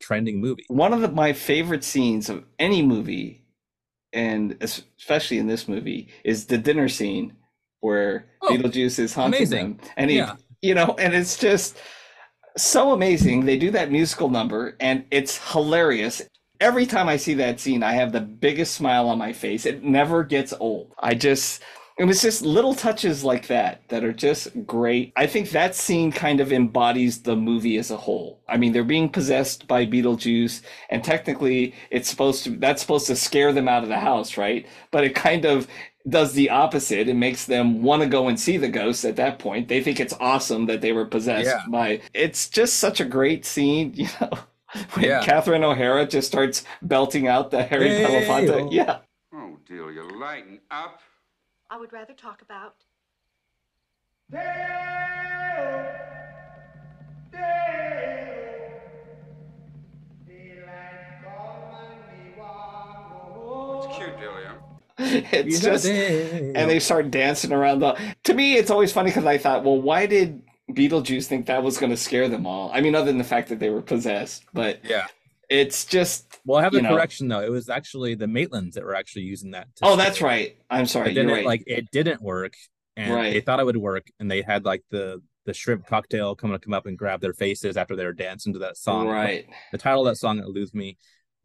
trending movies. One of the, my favorite scenes of any movie, and especially in this movie, is the dinner scene where Oh, Beetlejuice is haunting amazing. them, and he, Yeah. you know, and it's just so amazing. They do that musical number, and it's hilarious. Every time I see that scene, I have the biggest smile on my face. It never gets old. I just, it was just little touches like that that are just great. I think that scene kind of embodies the movie as a whole. I mean, they're being possessed by Beetlejuice, and technically, it's supposed to that's supposed to scare them out of the house, right? But it kind of does the opposite. It makes them want to go and see the ghost at that point. They think it's awesome that they were possessed Yeah. by. It's just such a great scene, (laughs) you know. (laughs) When Yeah. Catherine O'Hara just starts belting out the Harry Hey, Belafonte. oh. Yeah. Oh, Delia, lighten up. I would rather talk about. It's cute, Delia. (laughs) It's just and they start dancing around the to me it's always funny because i thought well why did beetlejuice think that was going to scare them all i mean other than the fact that they were possessed but yeah. it's just Well, I have a know. correction though. It was actually the Maitlands that were actually using that. to oh that's scare. right i'm sorry But you're it, right like it didn't work, and they thought it would work, and they had like the the shrimp cocktail coming to come up and grab their faces after they were dancing to that song. right The title of that song eludes me,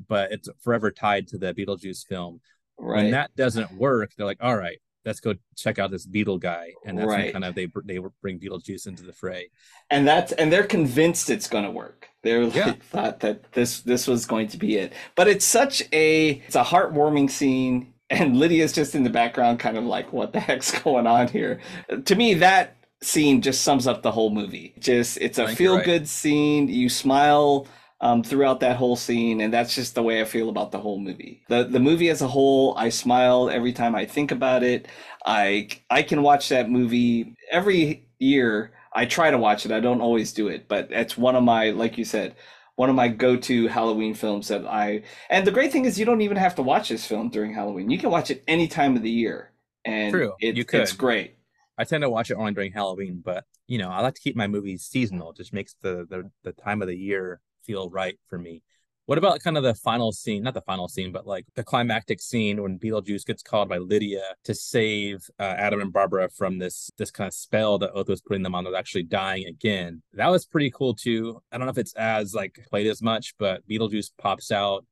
but it's forever tied to the Beetlejuice film. Right. When that doesn't work, they're like, all right, let's go check out this Beetle guy, and that's Right. kind of they they bring Beetlejuice into the fray. and that's and they're convinced it's going to work they're like Yeah. (laughs) thought that this this was going to be it but it's such a it's a heartwarming scene and lydia's just in the background kind of like what the heck's going on here to me that scene just sums up the whole movie just it's a feel right. good scene you smile um, throughout that whole scene and that's just the way i feel about the whole movie the the movie as a whole i smile every time i think about it i i can watch that movie every year I try to watch it. I don't always do it, but it's one of my, like you said, one of my go-to Halloween films that I. And the great thing is, you don't even have to watch this film during Halloween. You can watch it any time of the year, and True, it, you it's great. I tend to watch it only during Halloween, but you know, I like to keep my movies seasonal. It just makes the, the the time of the year feel right for me. What about kind of the final scene? Not the final scene, but like the climactic scene when Beetlejuice gets called by Lydia to save uh, Adam and Barbara from this this kind of spell that Otho was putting them on. They're actually dying again. That was pretty cool too. I don't know if it's as like played as much, but Beetlejuice pops out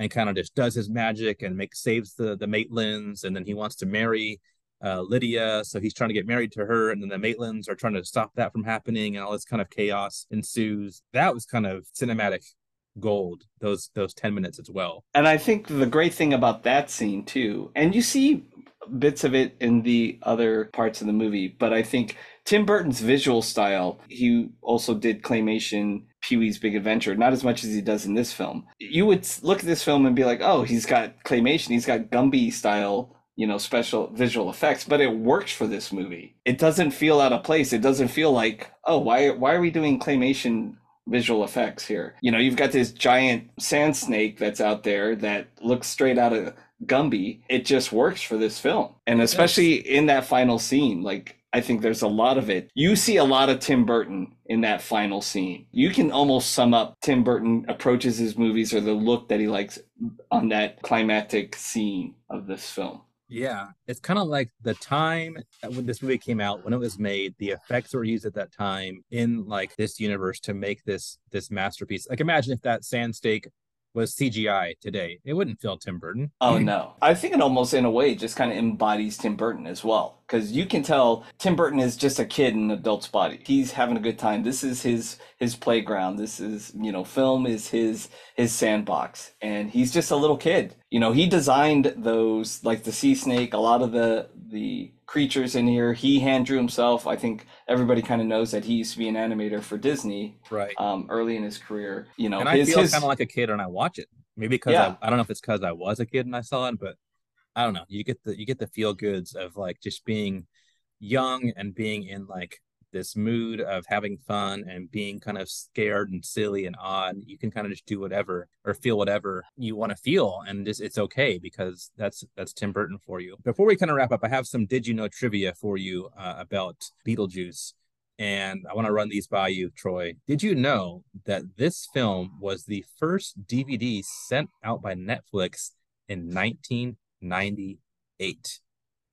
and kind of just does his magic and makes saves the the Maitlands, and then he wants to marry uh, Lydia. So he's trying to get married to her, and then the Maitlands are trying to stop that from happening, and all this kind of chaos ensues. That was kind of cinematic gold. Those those ten minutes as well. And I think the great thing about that scene too, and you see bits of it in the other parts of the movie, but I think Tim Burton's visual style, he also did claymation Pee Wee's Big Adventure, not as much as he does in this film. You would look at this film and be like, oh, he's got claymation, he's got Gumby style, you know, special visual effects, but it works for this movie. It doesn't feel out of place. It doesn't feel like, oh, why why are we doing claymation visual effects here. You know, you've got this giant sand snake that's out there that looks straight out of Gumby. It just works for this film. And especially in that final scene, like I think there's a lot of it. You see a lot of Tim Burton in that final scene. You can almost sum up Tim Burton approaches his movies or the look that he likes on that climactic scene of this film. Yeah, it's kind of like the time when this movie came out, when it was made, the effects were used at that time in like this universe to make this this masterpiece. Like imagine if that sand stake was CGI today, it wouldn't feel Tim Burton. Oh no. I think it almost in a way just kind of embodies Tim Burton as well. Because you can tell Tim Burton is just a kid in an adult's body. He's having a good time. This is his his playground. This is, you know, film is his his sandbox. And he's just a little kid. You know, he designed those like the sea snake, a lot of the the creatures in here. He hand drew himself. I think everybody kind of knows that he used to be an animator for Disney Right. um early in his career. You know, and I his, feel his kind of like a kid when I watch it. Maybe because Yeah. I, I don't know if it's because I was a kid and I saw it, but I don't know. You get the you get the feel goods of like just being young and being in like this mood of having fun and being kind of scared and silly and odd. You can kind of just do whatever or feel whatever you want to feel, and just it's okay because that's that's Tim Burton for you. Before we kind of wrap up, I have some did you know trivia for you uh, about Beetlejuice and I want to run these by you, Troy. Did you know that this film was the first DVD sent out by Netflix in 1998?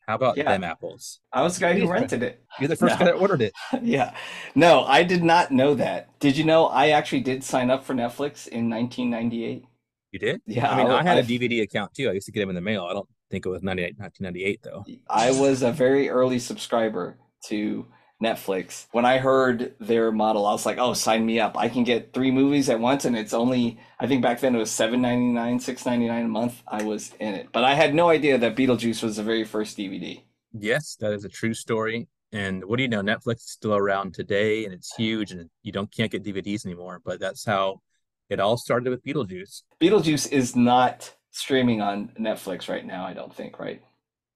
How about Yeah. them apples? I was the guy who rented it. You're the first (laughs) No. guy that ordered it. (laughs) yeah. No, I did not know that. Did you know I actually did sign up for Netflix in 1998? You did? Yeah. I mean, I had a I- DVD account too. I used to get them in the mail. I don't think it was 98, 1998 though. I was a very early subscriber to Netflix. When I heard their model, I was like, "Oh, sign me up! I can get three movies at once, and it's only I think back then it was seven ninety nine, six ninety nine a month." I was in it, but I had no idea that Beetlejuice was the very first DVD. Yes, that is a true story. And what do you know? Netflix is still around today, and it's huge, and you don't can't get DVDs anymore. But that's how it all started with Beetlejuice. Beetlejuice is not streaming on Netflix right now. I don't think, right?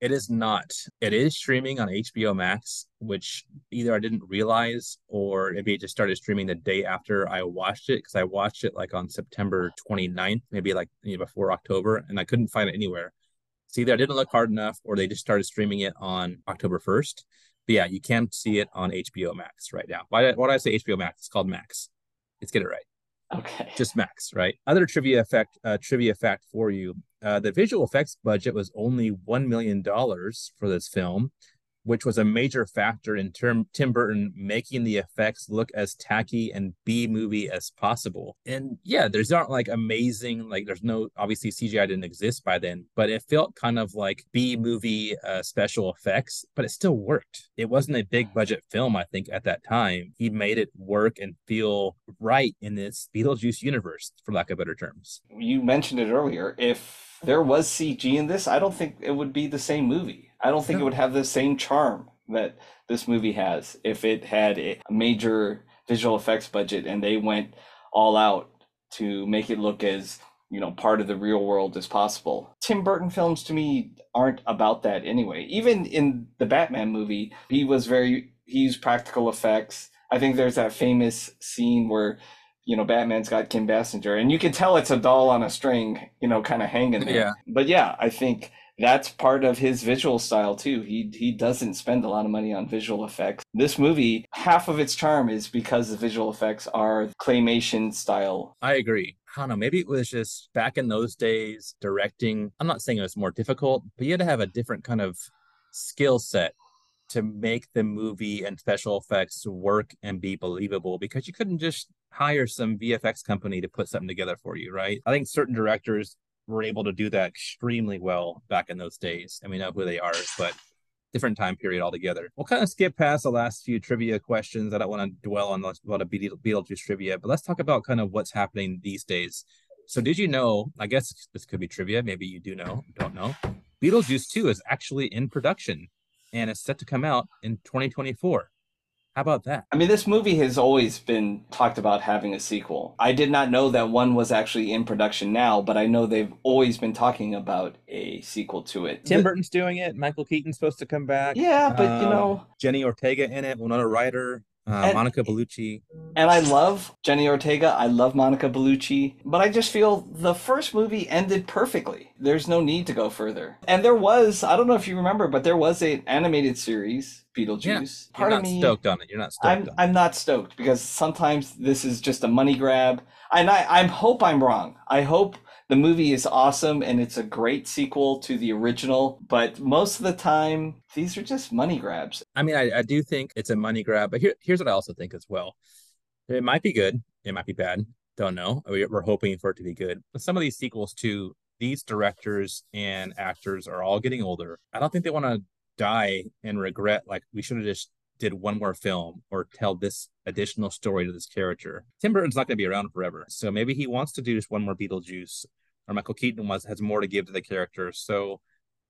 It is not. It is streaming on HBO Max, which either I didn't realize or maybe it just started streaming the day after I watched it because I watched it like on September 29th, maybe like you know, before October, and I couldn't find it anywhere. So either I didn't look hard enough or they just started streaming it on October 1st. But yeah, you can see it on HBO Max right now. Why, why did I say HBO Max? It's called Max. Let's get it right. Okay. (laughs) Just Max, right? Other trivia effect, uh, trivia fact for you: uh, the visual effects budget was only one million dollars for this film, which was a major factor in term Tim Burton making the effects look as tacky and B movie as possible. And yeah, there's not like amazing, like there's no obviously CGI didn't exist by then, but it felt kind of like B movie uh, special effects, but it still worked. It wasn't a big budget film, I think, at that time. He made it work and feel right in this Beetlejuice universe, for lack of better terms. You mentioned it earlier. If there was CG in this, I don't think it would be the same movie. I don't think No. it would have the same charm that this movie has if it had a major visual effects budget and they went all out to make it look as you know part of the real world as possible. Tim Burton films to me aren't about that anyway. Even in the Batman movie, he was very he used practical effects. I think there's that famous scene where you know Batman's got Kim Basinger and you can tell it's a doll on a string, you know, kind of hanging there. Yeah. But yeah, I think that's part of his visual style too. He he doesn't spend a lot of money on visual effects. This movie, half of its charm is because the visual effects are claymation style. I agree. I don't know. Maybe it was just back in those days, directing. I'm not saying it was more difficult, but you had to have a different kind of skill set to make the movie and special effects work and be believable because you couldn't just hire some VFX company to put something together for you, right? I think certain directors were able to do that extremely well back in those days. And we know who they are, but different time period altogether. We'll kind of skip past the last few trivia questions. That I don't want to dwell on a lot of Beetle- Beetlejuice trivia, but let's talk about kind of what's happening these days. So, did you know? I guess this could be trivia. Maybe you do know, don't know. Beetlejuice 2 is actually in production and it's set to come out in 2024. How about that? I mean, this movie has always been talked about having a sequel. I did not know that one was actually in production now, but I know they've always been talking about a sequel to it. Tim The- Burton's doing it. Michael Keaton's supposed to come back. Yeah, but you Um, know, Jenna Ortega in it, Winona Ryder, uh, And- Monica Bellucci. and I love Jenna Ortega. I love Monica Bellucci, but I just feel the first movie ended perfectly. There's no need to go further. And there was, I don't know if you remember, but there was an animated series, Beetlejuice. You're Part not of me, stoked on it. You're not stoked I'm, on I'm not stoked because sometimes this is just a money grab. And I I hope I'm wrong. I hope the movie is awesome and it's a great sequel to the original, but most of the time these are just money grabs. I mean, I, I do think it's a money grab, but here, here's what I also think as well. It might be good. It might be bad. Don't know. We- We're hoping for it to be good. But some of these sequels to these directors and actors are all getting older. I don't think they want to die and regret like we should have just did one more film or tell this additional story to this character. Tim Burton's not going to be around forever, so maybe he wants to do just one more Beetlejuice, or Michael Keaton wants has more to give to the character. So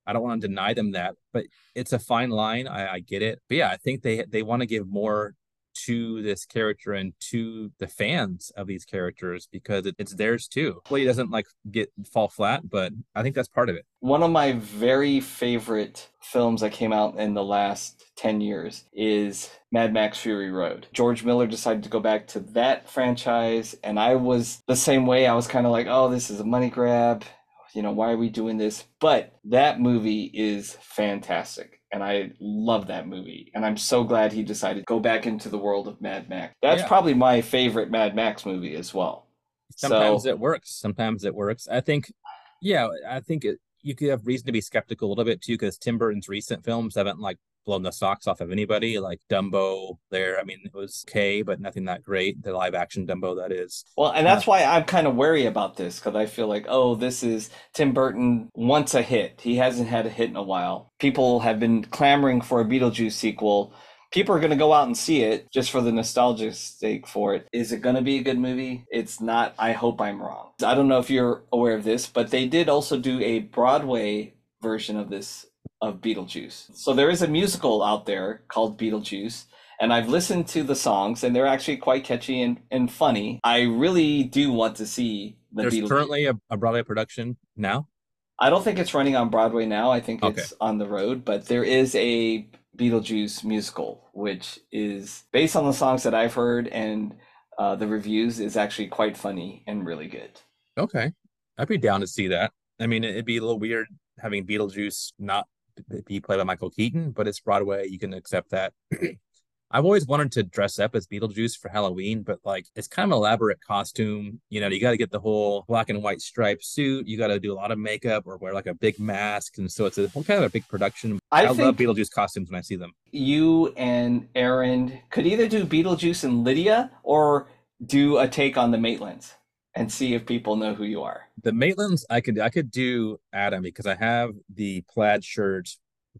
I don't want to deny them that, but it's a fine line. I, I get it, but yeah, I think they they want to give more to this character and to the fans of these characters because it, it's theirs too. Well, he doesn't like get fall flat, but I think that's part of it. One of my very favorite films that came out in the last 10 years is Mad Max Fury Road. George Miller decided to go back to that franchise, and I was the same way. I was kind of like, oh, this is a money grab. You know, why are we doing this? But that movie is fantastic. And I love that movie. And I'm so glad he decided to go back into the world of Mad Max. That's Yeah. probably my favorite Mad Max movie as well. Sometimes So- it works. Sometimes it works. I think, yeah, I think it, you could have reason to be skeptical a little bit too because Tim Burton's recent films haven't like blown the socks off of anybody. Like Dumbo, there, I mean, it was okay, but nothing that great. The live action Dumbo, that is. Well, and that's why I'm kind of wary about this because I feel like, oh, this is Tim Burton wants a hit. He hasn't had a hit in a while. People have been clamoring for a Beetlejuice sequel. People are going to go out and see it just for the nostalgia sake for it. Is it going to be a good movie? It's not. I hope I'm wrong. I don't know if you're aware of this, but they did also do a Broadway version of this of Beetlejuice. So there is a musical out there called Beetlejuice and I've listened to the songs and they're actually quite catchy and, and funny. I really do want to see the There's Beetlejuice. currently a, a Broadway production now. I don't think it's running on Broadway now. I think Okay. it's on the road, but there is a Beetlejuice musical, which is based on the songs that I've heard and uh, the reviews is actually quite funny and really good. Okay. I'd be down to see that. I mean, it'd be a little weird having Beetlejuice not be played by Michael Keaton, but it's Broadway. You can accept that. (clears throat) I've always wanted to dress up as Beetlejuice for Halloween, but like it's kind of an elaborate costume. You know, you got to get the whole black and white striped suit. You got to do a lot of makeup or wear like a big mask. And so it's a whole kind of a big production. I I, love Beetlejuice costumes when I see them. You and Aaron could either do Beetlejuice and Lydia or do a take on the Maitlands and see if people know who you are. The Maitlands, I could I could do Adam because I have the plaid shirt,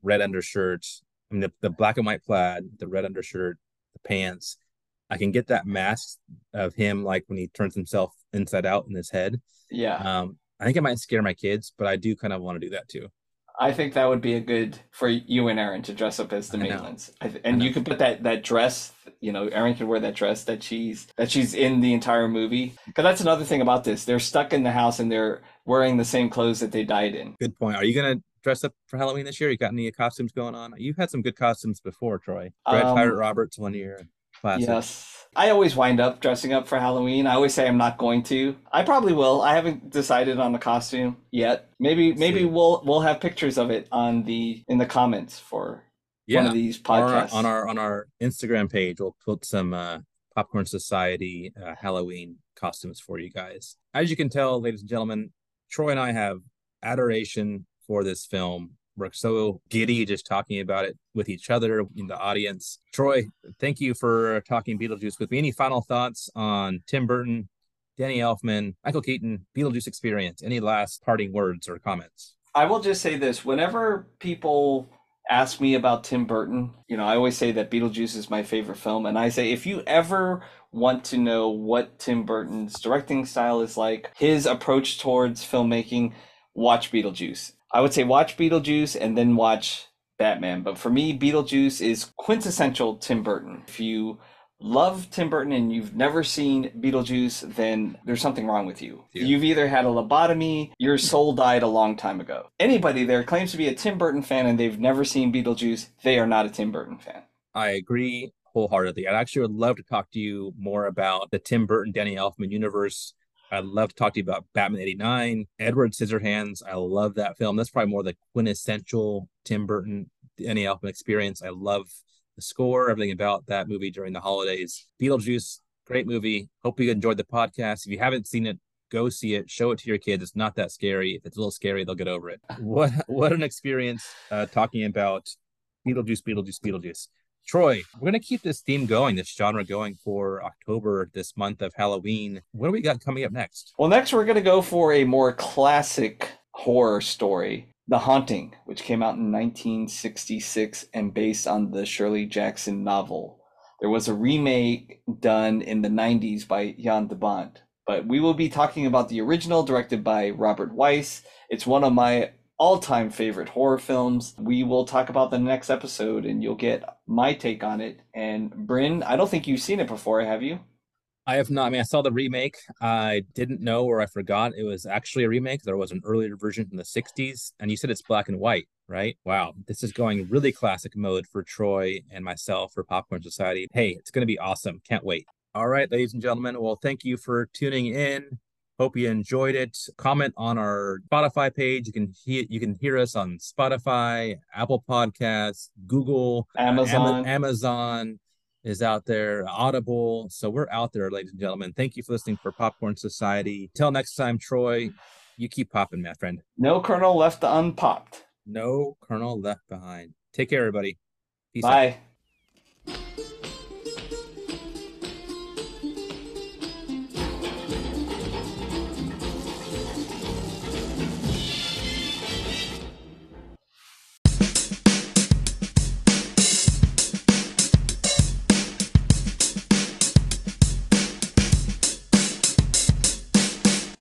red undershirt, I mean the, the black and white plaid, the red undershirt, the pants. I can get that mask of him like when he turns himself inside out in his head. Yeah. Um, I think it might scare my kids, but I do kind of want to do that too. I think that would be a good for you and Aaron to dress up as the. Maitlands, th- and you could put that that dress. You know, Aaron could wear that dress that she's that she's in the entire movie. Because that's another thing about this: they're stuck in the house and they're wearing the same clothes that they died in. Good point. Are you gonna dress up for Halloween this year? You got any costumes going on? You've had some good costumes before, Troy. Dread Um, Pirate Roberts one year. Classic. Yes, I always wind up dressing up for Halloween. I always say I'm not going to. I probably will. I haven't decided on the costume yet. Maybe maybe See. we'll we'll have pictures of it on the in the comments for Yeah. one of these Or podcasts. on our on our Instagram page, we'll put some uh, Popcorn Society uh, Halloween costumes for you guys. As you can tell, ladies and gentlemen, Troy and I have adoration for this film. We're so giddy just talking about it with each other in the audience. Troy, thank you for talking Beetlejuice with me. Any final thoughts on Tim Burton, Danny Elfman, Michael Keaton, Beetlejuice experience? Any last parting words or comments? I will just say this: whenever people ask me about Tim Burton, you know, I always say that Beetlejuice is my favorite film, and I say if you ever want to know what Tim Burton's directing style is like, his approach towards filmmaking, watch Beetlejuice. I would say watch Beetlejuice and then watch Batman. But for me, Beetlejuice is quintessential Tim Burton. If you love Tim Burton and you've never seen Beetlejuice, then there's something wrong with you. Yeah. You've either had a lobotomy, your soul died a long time ago. Anybody there claims to be a Tim Burton fan and they've never seen Beetlejuice, they are not a Tim Burton fan. I agree wholeheartedly. I actually would love to talk to you more about the Tim Burton, Danny Elfman universe. I'd love to talk to you about Batman 89, Edward Scissorhands. I love that film. That's probably more the quintessential Tim Burton, Danny Elfman experience. I love the score, everything about that movie during the holidays. Beetlejuice, great movie. Hope you enjoyed the podcast. If you haven't seen it, go see it. Show it to your kids. It's not that scary. If it's a little scary, they'll get over it. (laughs) What what an experience uh, talking about Beetlejuice, Beetlejuice, Beetlejuice. Troy, we're going to keep this theme going, this genre going for October, this month of Halloween. What do we got coming up next? Well, next we're going to go for a more classic horror story, The Haunting, which came out in 1966 and based on the Shirley Jackson novel. There was a remake done in the 90s by Jan de Bont, but we will be talking about the original directed by Robert Wise. It's one of my all-time favorite horror films. We will talk about the next episode and you'll get my take on it. And Bryn, I don't think you've seen it before, have you? I have not. I mean, I saw the remake. I didn't know or I forgot it was actually a remake. There was an earlier version from the 60s, and you said it's black and white, right? Wow. This is going really classic mode for Troy and myself for Popcorn Society. Hey, it's going to be awesome. Can't wait. All right, ladies and gentlemen. Well, thank you for tuning in. Hope you enjoyed it. Comment on our Spotify page. You can hear you can hear us on Spotify, Apple Podcasts, Google, Ama- Amazon. Amazon is out there, Audible. So we're out there, ladies and gentlemen. Thank you for listening for Popcorn Society. Till next time, Troy, you keep popping, my friend. No kernel left unpopped. No kernel left behind. Take care, everybody. Peace out. Bye.